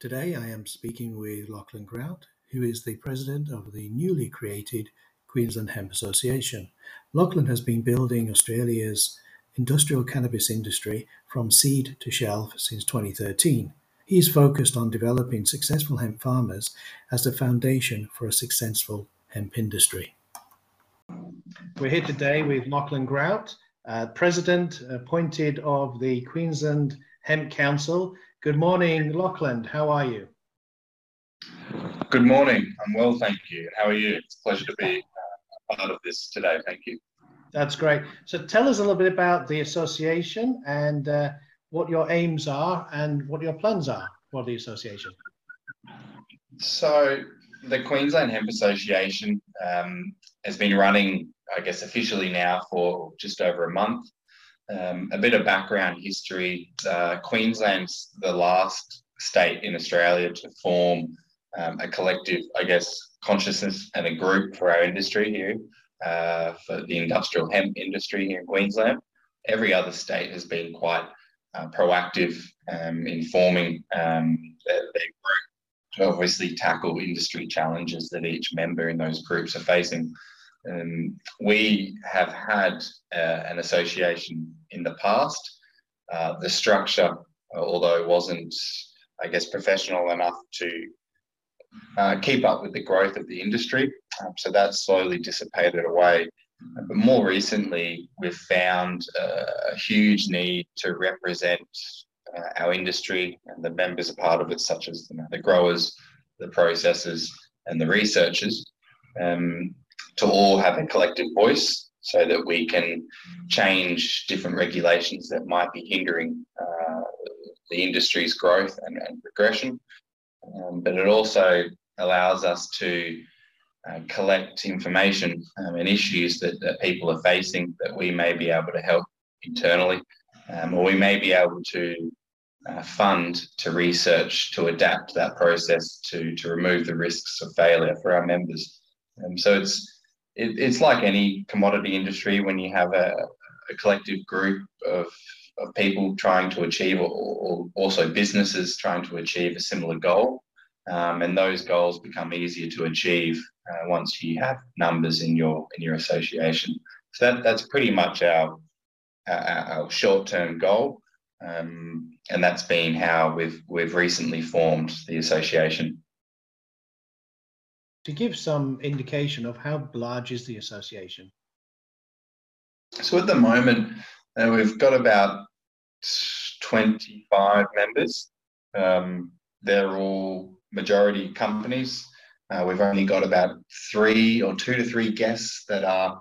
Today I am speaking with Lauchlan Grout, who is the president of the newly created Queensland Hemp Association. Lauchlan has been building Australia's industrial cannabis industry from seed to shelf since 2013. He is focused on developing successful hemp farmers as the foundation for a successful hemp industry. We're here today with Lauchlan Grout, uh, President appointed of the Queensland Hemp Council. Good morning, Lauchlan. How are you? Good morning. I'm well, thank you. How are you? It's a pleasure to be uh, part of this today. Thank you. That's great. So tell us a little bit about the association and uh, what your aims are and what your plans are for the association. So the Queensland Hemp Association um, has been running, I guess, officially now for just over a month. Um, a bit of background history uh, Queensland's the last state in Australia to form um, a collective, I guess, consciousness and a group for our industry here, uh, for the industrial hemp industry here in Queensland. Every other state has been quite uh, proactive um, in forming um, their, their, group to obviously tackle industry challenges that each member in those groups are facing. Um, we have had uh, an association in the past. Uh, the structure, although it wasn't, I guess, professional enough to uh, keep up with the growth of the industry, um, so that slowly dissipated away. But more recently, we've found a huge need to represent uh, our industry and the members are part of it, such as you know, the growers, the processors, and the researchers. Um, to all have a collective voice so that we can change different regulations that might be hindering uh, the industry's growth and, and progression. Um, but it also allows us to uh, collect information um, and issues that, that people are facing that we may be able to help internally, um, or we may be able to uh, fund to research to adapt that process to, to remove the risks of failure for our members. Um, so it's it, it's like any commodity industry when you have a, a collective group of, of people trying to achieve, or, or, also businesses trying to achieve a similar goal. Um, and those goals become easier to achieve uh, once you have numbers in your in your association. So that, that's pretty much our our, short term goal, um, and that's been how we've we've recently formed the association to give some indication of how large is the association? So at the moment, uh, we've got about 25 members. Um, they're all majority companies. Uh, we've only got about three or two to three guests that are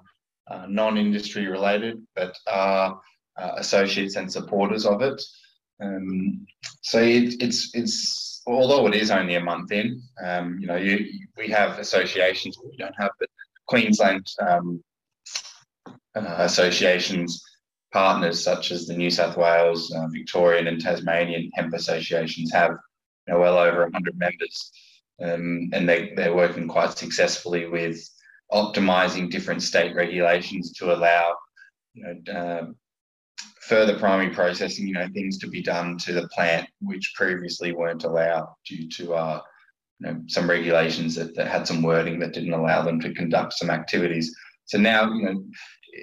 uh, non-industry related, but are uh, associates and supporters of it. Um, so it, it's it's although it is only a month in, um, you know, you, we have associations we don't have, but Queensland um, uh, associations partners such as the New South Wales, uh, Victorian, and Tasmanian hemp associations have you know, well over 100 members, um, and they they're working quite successfully with optimizing different state regulations to allow you know, uh, further primary processing, you know, things to be done to the plant which previously weren't allowed due to uh, you know, some regulations that, that had some wording that didn't allow them to conduct some activities. So now, you know,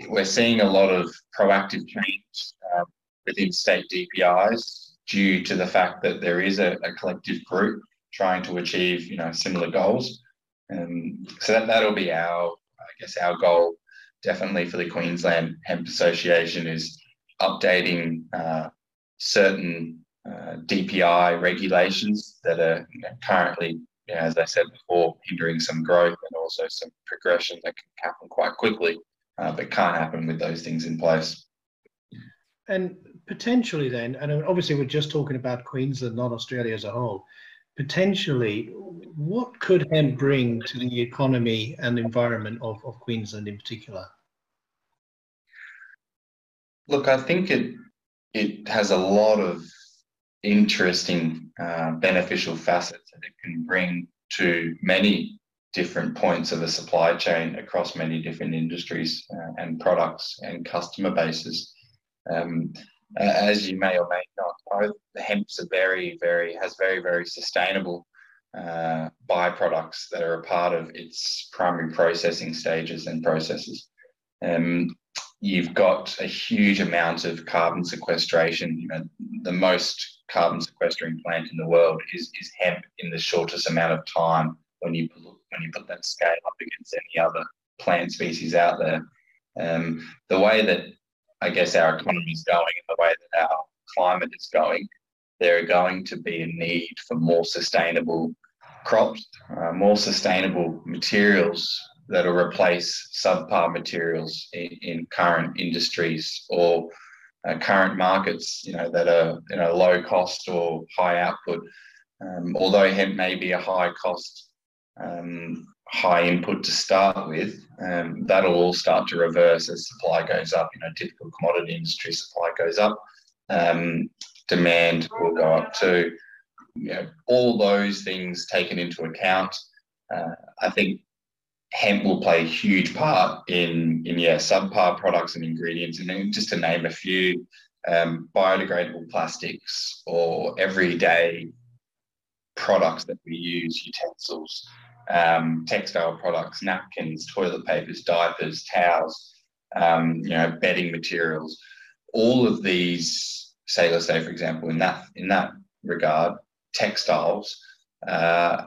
we're seeing a lot of proactive change uh, within state DPIs due to the fact that there is a, a collective group trying to achieve, you know, similar goals. And so that, that'll be our, I guess, our goal definitely for the Queensland Hemp Association is updating uh, certain uh, DPI regulations that are you know, currently, you know, as I said before, hindering some growth and also some progression that can happen quite quickly, uh, but can't happen with those things in place. And potentially, then, and obviously, we're just talking about Queensland, not Australia as a whole. Potentially, what could hemp bring to the economy and environment of, of Queensland in particular? Look, I think it it has a lot of interesting uh, beneficial facets that it can bring to many different points of the supply chain across many different industries uh, and products and customer bases. Um, as you may or may not know, the hemp's a very, very has very, very sustainable uh, byproducts that are a part of its primary processing stages and processes. Um, you've got a huge amount of carbon sequestration. You know, the most carbon sequestering plant in the world is, is hemp in the shortest amount of time when you put, when you put that scale up against any other plant species out there. Um, the way that I guess our economy is going and the way that our climate is going, there are going to be a need for more sustainable crops, uh, more sustainable materials that will replace subpar materials in, in current industries or uh, current markets, you know, that are you know low cost or high output. Um, although hemp may be a high cost, um, high input to start with, um, that'll all start to reverse as supply goes up. You know, typical commodity industry supply goes up, um, demand will go up too. You know, all those things taken into account, uh, I think hemp will play a huge part in in yeah subpar products and ingredients, and then just to name a few, um, biodegradable plastics or everyday products that we use, utensils, um, textile products, napkins, toilet papers, diapers, towels, um, you know, bedding materials. All of these, say, let's say, for example, in that in that regard, textiles uh,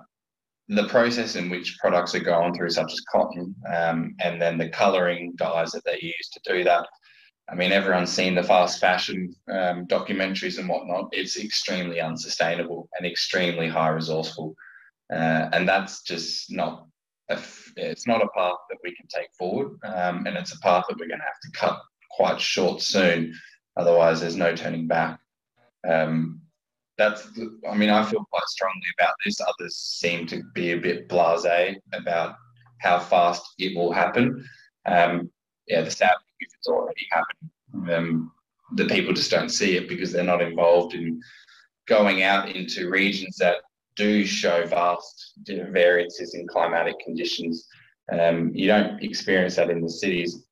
the process in which products are going through, such as cotton, um, and then the colouring dyes that they use to do that. I mean, everyone's seen the fast fashion um, documentaries and whatnot. It's extremely unsustainable and extremely high resourceful, uh, and that's just not a, it's not a path that we can take forward, um, and it's a path that we're going to have to cut quite short soon. Otherwise, there's no turning back. Um, that's I mean I feel quite strongly about this. Others seem to be a bit blasé about how fast it will happen. Um, yeah, the sad thing is it's already happened. Um, the people just don't see it because they're not involved in going out into regions that do show vast variances in climatic conditions. Um, you don't experience that in the cities.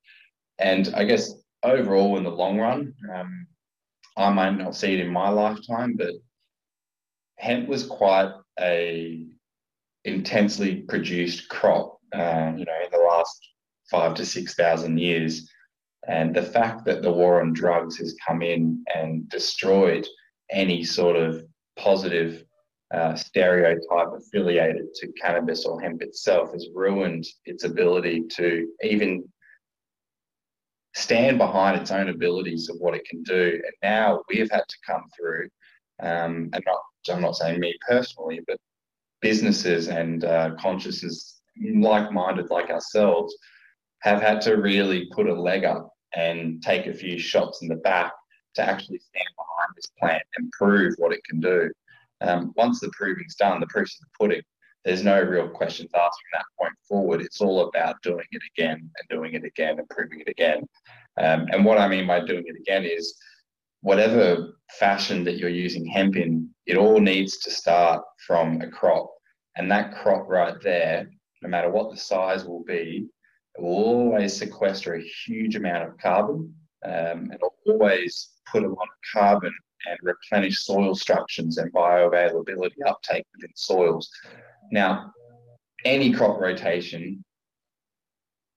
And I guess overall, in the long run, um, I might not see it in my lifetime, but hemp was quite a intensely produced crop, uh, you know, in the last five to six thousand years. And the fact that the war on drugs has come in and destroyed any sort of positive uh, stereotype affiliated to cannabis or hemp itself has ruined its ability to even stand behind its own abilities of what it can do. And now we have had to come through um, and not I'm not saying me personally, but businesses and uh, consciousness like-minded like ourselves have had to really put a leg up and take a few shots in the back to actually stand behind this plant and prove what it can do. Um, once the proving's done, the proof's in the pudding. There's no real questions asked from that point forward. It's all about doing it again and doing it again and proving it again. Um, and what I mean by doing it again is whatever fashion that you're using hemp in, it all needs to start from a crop. And that crop right there, no matter what the size will be, it will always sequester a huge amount of carbon um, and always put a lot of carbon and replenish soil structures and bioavailability uptake within soils. Now, any crop rotation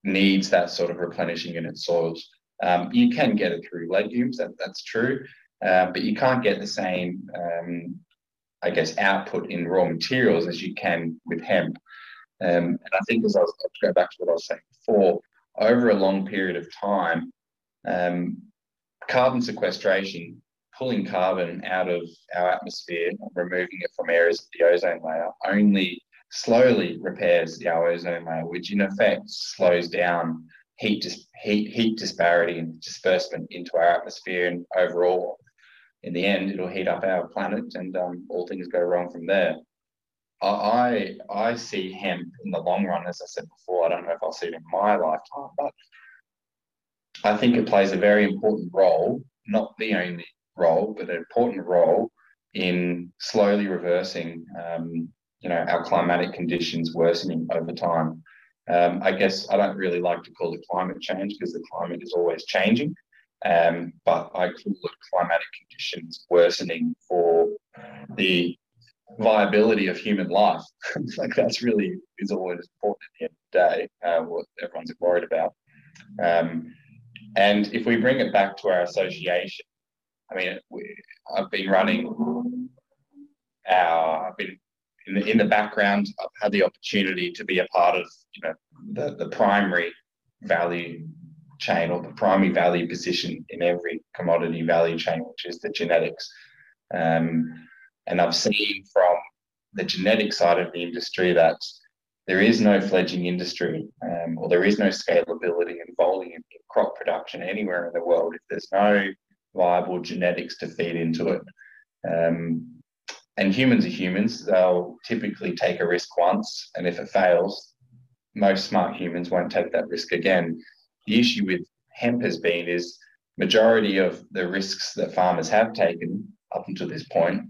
needs that sort of replenishing in its soils. Um, you can get it through legumes, that, that's true, uh, but you can't get the same, um, I guess, output in raw materials as you can with hemp. Um, and I think as I was, I'll go back to what I was saying before, over a long period of time, um, carbon sequestration, pulling carbon out of our atmosphere, removing it from areas of the ozone layer, only slowly repairs the ozone layer, which in effect slows down heat, heat, heat disparity and disbursement into our atmosphere. And overall, in the end, it'll heat up our planet and um, all things go wrong from there. I, I see hemp in the long run, as I said before. I don't know if I'll see it in my lifetime, but I think it plays a very important role, not the only role, but an important role in slowly reversing, um, you know, our climatic conditions worsening over time. Um, I guess I don't really like to call it climate change because the climate is always changing. Um, but I call it climatic conditions worsening for the viability of human life. like that's really is all that's important at the end of the day, uh, what everyone's worried about. Um, and if we bring it back to our association, I mean, we, I've been running our, I've been in the, in the background, I've had the opportunity to be a part of, you know, the, the primary value chain or the primary value position in every commodity value chain, which is the genetics. Um, and I've seen from the genetic side of the industry that there is no fledging industry um, or there is no scalability and volume in crop production anywhere in the world if there's no viable genetics to feed into it. Um, and humans are humans, they'll typically take a risk once, and if it fails, most smart humans won't take that risk again. The issue with hemp has been is majority of the risks that farmers have taken up until this point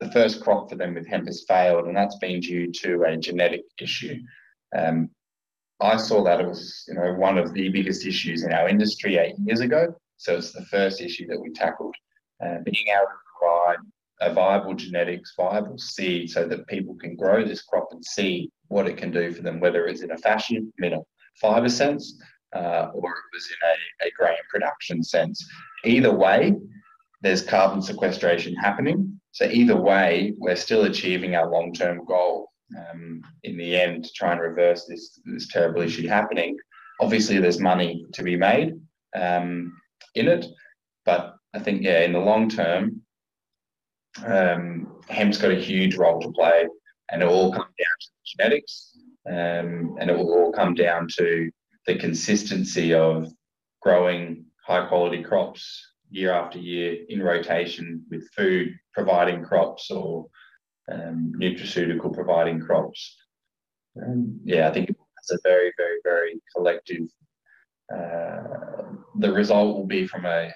the first crop for them with hemp has failed, and that's been due to a genetic issue. Um, I saw that it was, you know, one of the biggest issues in our industry eight years ago. So it's the first issue that we tackled. Uh, being able to provide a viable genetics, viable seed, so that people can grow this crop and see what it can do for them, whether it's in a fashion, in a fiber sense, uh, or it was in a, a grain production sense. Either way, there's carbon sequestration happening. So either way, we're still achieving our long-term goal. Um, in the end, to try and reverse this this terrible issue happening. Obviously, there's money to be made um, in it, but I think yeah, in the long term, um, hemp's got a huge role to play, and it all comes down to genetics, um, and it will all come down to the consistency of growing high quality crops year after year in rotation with food providing crops or um, nutraceutical providing crops. Um, yeah, I think it's a very, very, very collective. Uh, the result will be from a, a,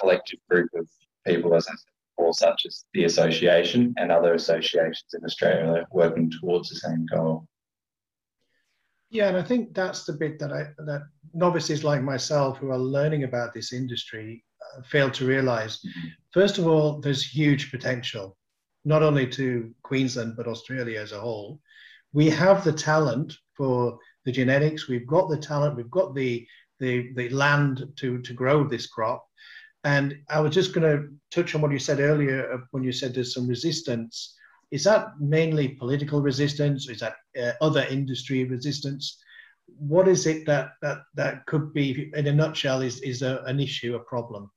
collective group of people, as I said before, such as the association and other associations in Australia working towards the same goal. Yeah, and I think that's the bit that I that novices like myself who are learning about this industry fail to realize. Mm-hmm. First of all, there's huge potential, not only to Queensland, but Australia as a whole. We have the talent for the genetics, we've got the talent, we've got the, the, the land to, to grow this crop. And I was just going to touch on what you said earlier uh, when you said there's some resistance. Is that mainly political resistance? Is that uh, other industry resistance? What is it that that that could be, in a nutshell, is is a, an issue, a problem?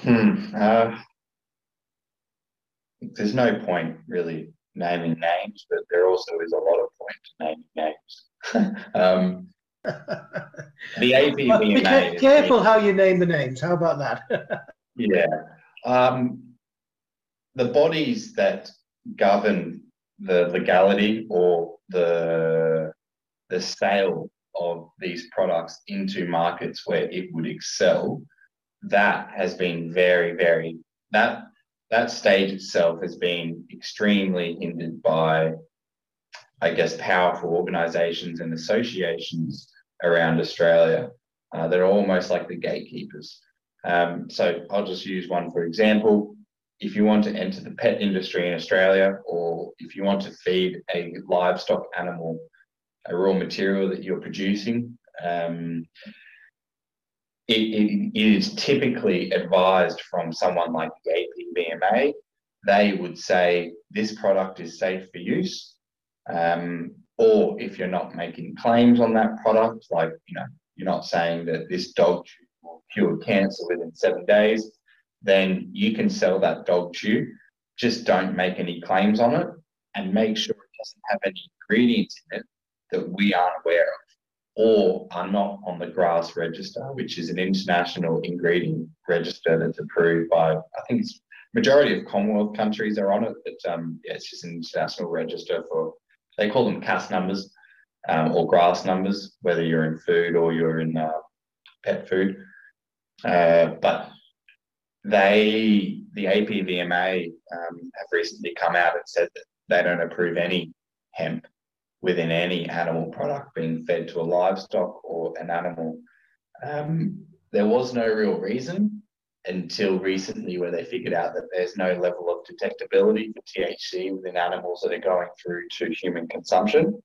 Hmm. Uh, there's no point really naming names, but there also is a lot of point to naming names. um, the APVMA. Be ca- careful how you name the names. How about that? yeah. Um, the bodies that govern the legality or the the sale of these products into markets where it would excel that has been very, very that that stage itself has been extremely hindered by, I guess, powerful organisations and associations around Australia uh, that are almost like the gatekeepers. Um, so I'll just use one for example. If you want to enter the pet industry in Australia, or if you want to feed a livestock animal a raw material that you're producing, um, it, it is typically advised from someone like the APVMA. They would say this product is safe for use. Um, or if you're not making claims on that product, like, you know, you're not saying that this dog chew will cure cancer within seven days, then you can sell that dog chew. Just don't make any claims on it and make sure it doesn't have any ingredients in it that we aren't aware of or are not on the GRAS register, which is an international ingredient register that's approved by, I think it's majority of Commonwealth countries are on it, but um, yeah, it's just an international register for, they call them CAS numbers um, or GRAS numbers, whether you're in food or you're in uh, pet food. Uh, but they, the APVMA um, have recently come out and said that they don't approve any hemp within any animal product being fed to a livestock or an animal. Um, there was no real reason until recently where they figured out that there's no level of detectability for THC within animals that are going through to human consumption.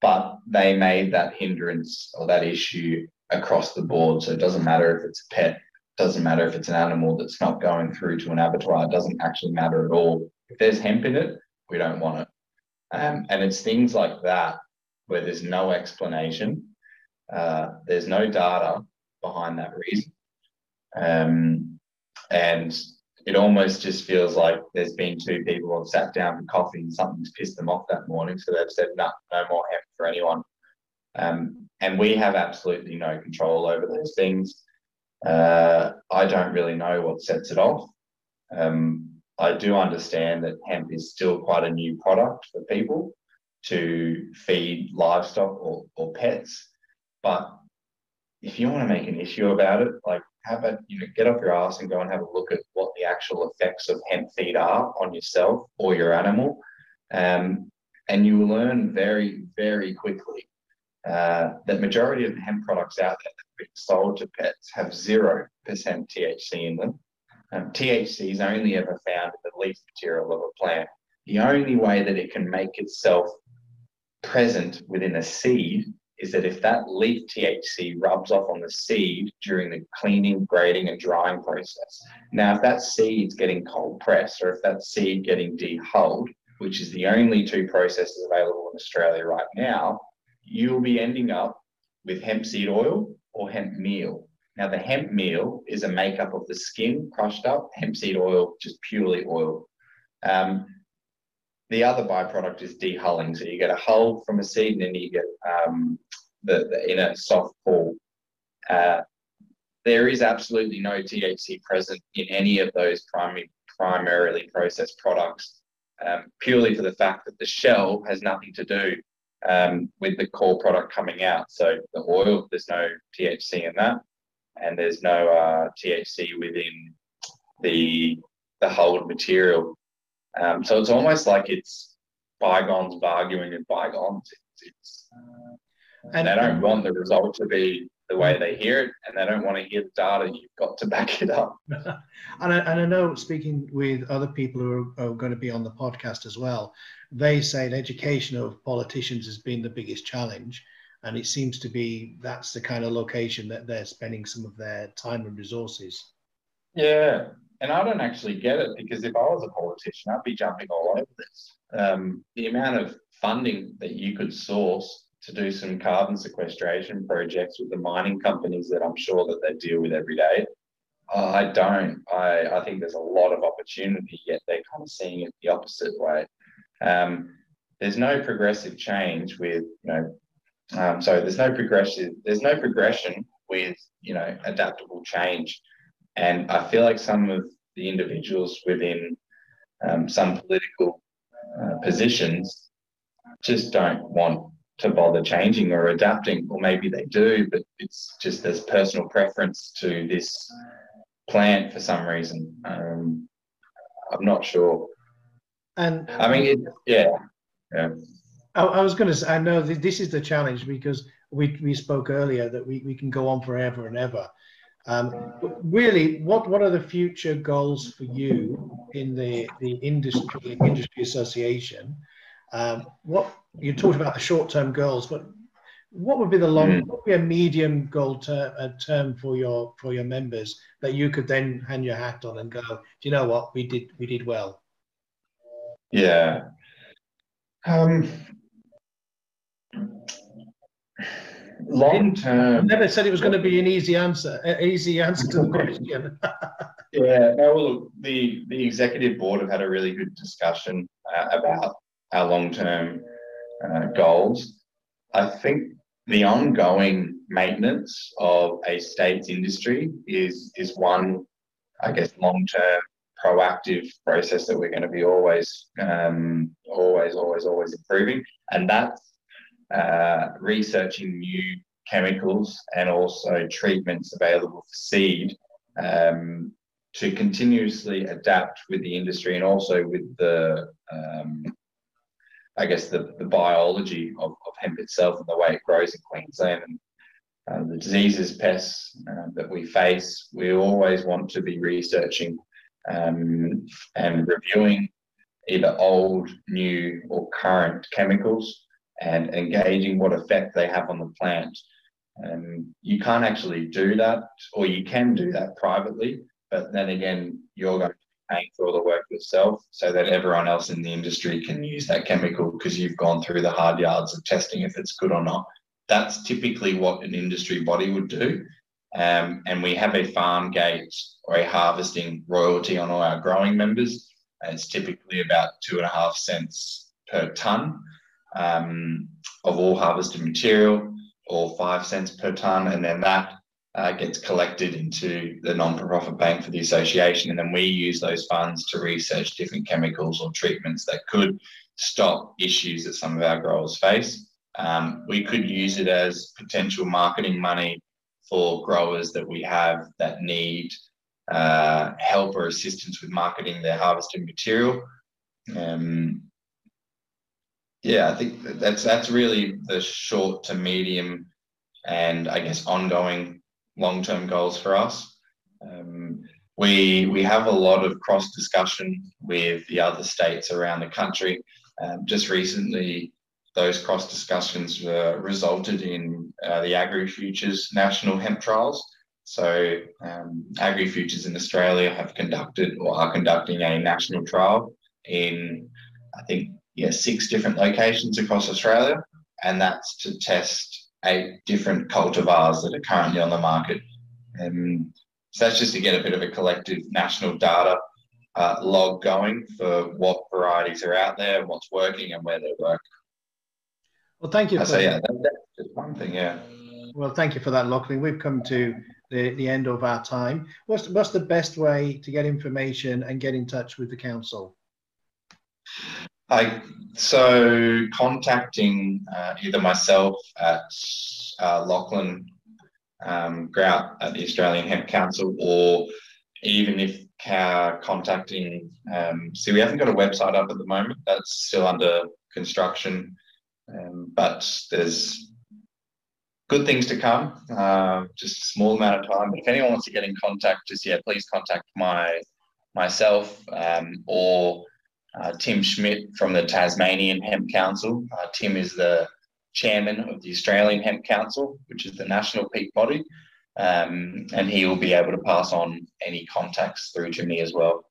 But they made that hindrance or that issue across the board. So it doesn't matter if it's a pet, doesn't matter if it's an animal that's not going through to an abattoir, it doesn't actually matter at all. If there's hemp in it, we don't want it. Um, and it's things like that where there's no explanation, uh, there's no data behind that reason. Um, and it almost just feels like there's been two people who have sat down for coffee and something's pissed them off that morning. So they've said, no, no more hemp for anyone. Um, and we have absolutely no control over those things. Uh, I don't really know what sets it off. Um, I do understand that hemp is still quite a new product for people to feed livestock or, or pets. But if you want to make an issue about it, like how about you know get off your ass and go and have a look at what the actual effects of hemp feed are on yourself or your animal, um, and you will learn very very quickly uh, that majority of the hemp products out there that are being sold to pets have zero percent THC in them. Um, THC is only ever found in the leaf material of a plant. The only way that it can make itself present within a seed is that if that leaf THC rubs off on the seed during the cleaning, grading, and drying process. Now, if that seed's getting cold pressed or if that seed getting dehulled, which is the only two processes available in Australia right now, you'll be ending up with hemp seed oil or hemp meal. Now, the hemp meal is a makeup of the skin crushed up, hemp seed oil, just purely oil. Um, the other byproduct is dehulling. So you get a hull from a seed and then you get um, the, the inner soft core. Uh, there is absolutely no THC present in any of those primary, primarily processed products, um, purely for the fact that the shell has nothing to do um, with the core product coming out. So the oil, there's no THC in that, and there's no uh, THC within the the hulled material. Um, so it's almost like it's bygones arguing with bygones. It's, it's and they don't want the result to be the way they hear it, and they don't want to hear the data. You've got to back it up. and, I, and I know, speaking with other people who are, are, going to be on the podcast as well, they say the education of politicians has been the biggest challenge, and it seems to be that's the kind of location that they're spending some of their time and resources. Yeah, and I don't actually get it because if I was a politician, I'd be jumping all over this. Um, the amount of funding that you could source to do some carbon sequestration projects with the mining companies that I'm sure that they deal with every day. I don't. I, I think there's a lot of opportunity, yet they're kind of seeing it the opposite way. Um, there's no progressive change with, you know, um, so there's no progressive, there's no progression with, you know, adaptable change. And I feel like some of the individuals within um, some political uh, positions just don't want to bother changing or adapting, or maybe they do, but it's just there's personal preference to this plant for some reason. Um, I'm not sure. And I mean, it, yeah, yeah. I, I was going to say, I know this is the challenge because we, we spoke earlier that we, we can go on forever and ever. Um, really, what, what are the future goals for you in the, the industry industry association? Um, what you talked about the short-term goals, but what would be the long, mm. what would be a medium goal ter- a term for your for your members that you could then hang your hat on and go, do you know what we did we did well? Yeah. Um, long term. Never said it was going to be an easy answer. An easy answer to the question. yeah. No, well, the the executive board have had a really good discussion uh, about our long term uh, goals. I think the ongoing maintenance of a state's industry is is one, I guess, long term proactive process that we're going to be always, um, always, always, always improving, and that's uh, researching new chemicals and also treatments available for seed um, to continuously adapt with the industry and also with the um, I guess the, the biology of, of hemp itself and the way it grows in Queensland. And uh, the diseases, pests uh, that we face, we always want to be researching um, and reviewing either old, new, or current chemicals and engaging what effect they have on the plant. Um, you can't actually do that, or you can do that privately, but then again, you're going to be paying for all the work yourself so that everyone else in the industry can use that chemical because you've gone through the hard yards of testing if it's good or not. That's typically what an industry body would do. Um, and we have a farm gate or a harvesting royalty on all our growing members. And it's typically about two and a half cents per tonne um, of all harvested material, or five cents per tonne. And then that uh, gets collected into the non-profit bank for the association. And then we use those funds to research different chemicals or treatments that could stop issues that some of our growers face. Um, we could use it as potential marketing money for growers that we have that need uh, help or assistance with marketing their harvested material. Um, yeah, I think that's that's really the short to medium and I guess ongoing long term goals for us. Um, we we have a lot of cross discussion with the other states around the country. Um, just recently, those cross discussions uh, resulted in uh, the AgriFutures National Hemp Trials. So, um, AgriFutures in Australia have conducted or are conducting a national trial in, I think, yeah, six different locations across Australia, and that's to test eight different cultivars that are currently on the market. And so that's just to get a bit of a collective national data uh, log going for what varieties are out there, what's working, and where they work. Well, thank you. For so yeah, that, that's just one thing. Yeah. Well, thank you for that, Lauchlan. We've come to the, the end of our time. What's what's the best way to get information and get in touch with the council? I so contacting uh, either myself at uh, Lauchlan um, Grout at the Australian Hemp Council, or even if uh, contacting. Um, see, we haven't got a website up at the moment. That's still under construction. Um, but there's good things to come. Uh, just a small amount of time. But if anyone wants to get in contact, just yeah, please contact my myself um, or uh, Tim Schmidt from the Tasmanian Hemp Council. Uh, Tim is the chairman of the Australian Hemp Council, which is the national peak body, um, and he will be able to pass on any contacts through to me as well.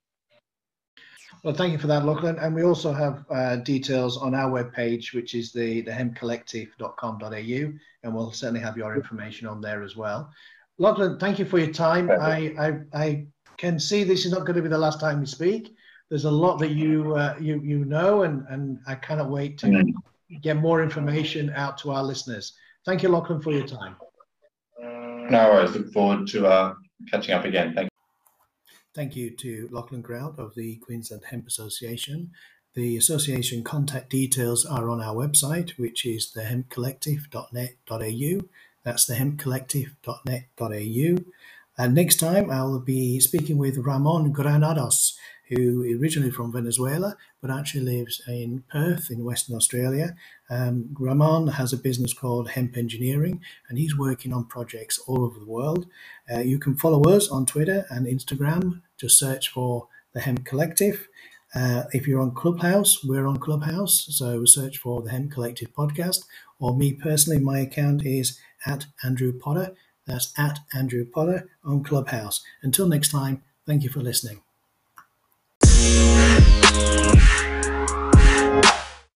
Well, thank you for that, Lauchlan. And we also have uh, details on our webpage, which is the, the hempcollective.com.au, and we'll certainly have your information on there as well. Lauchlan, thank you for your time. I, I, I can see this is not going to be the last time we speak. There's a lot that you uh, you you know, and and I cannot wait to mm. get more information out to our listeners. Thank you, Lauchlan, for your time. No worries. Look forward to uh, catching up again. Thank you. Thank you to Lauchlan Grout of the Queensland Hemp Association. The association contact details are on our website, which is thehempcollective.net.au. That's thehempcollective.net.au. And next time I'll be speaking with Ramon Granados, who originally from Venezuela, but actually lives in Perth in Western Australia. Um, Ramon has a business called Hemp Engineering, and he's working on projects all over the world. Uh, you can follow us on Twitter and Instagram. Just search for the Hemp Collective. Uh, if you're on Clubhouse, we're on Clubhouse, so search for the Hemp Collective podcast. Or me personally, my account is at Andrew Potter. That's at Andrew Potter on Clubhouse. Until next time, thank you for listening. Thank you.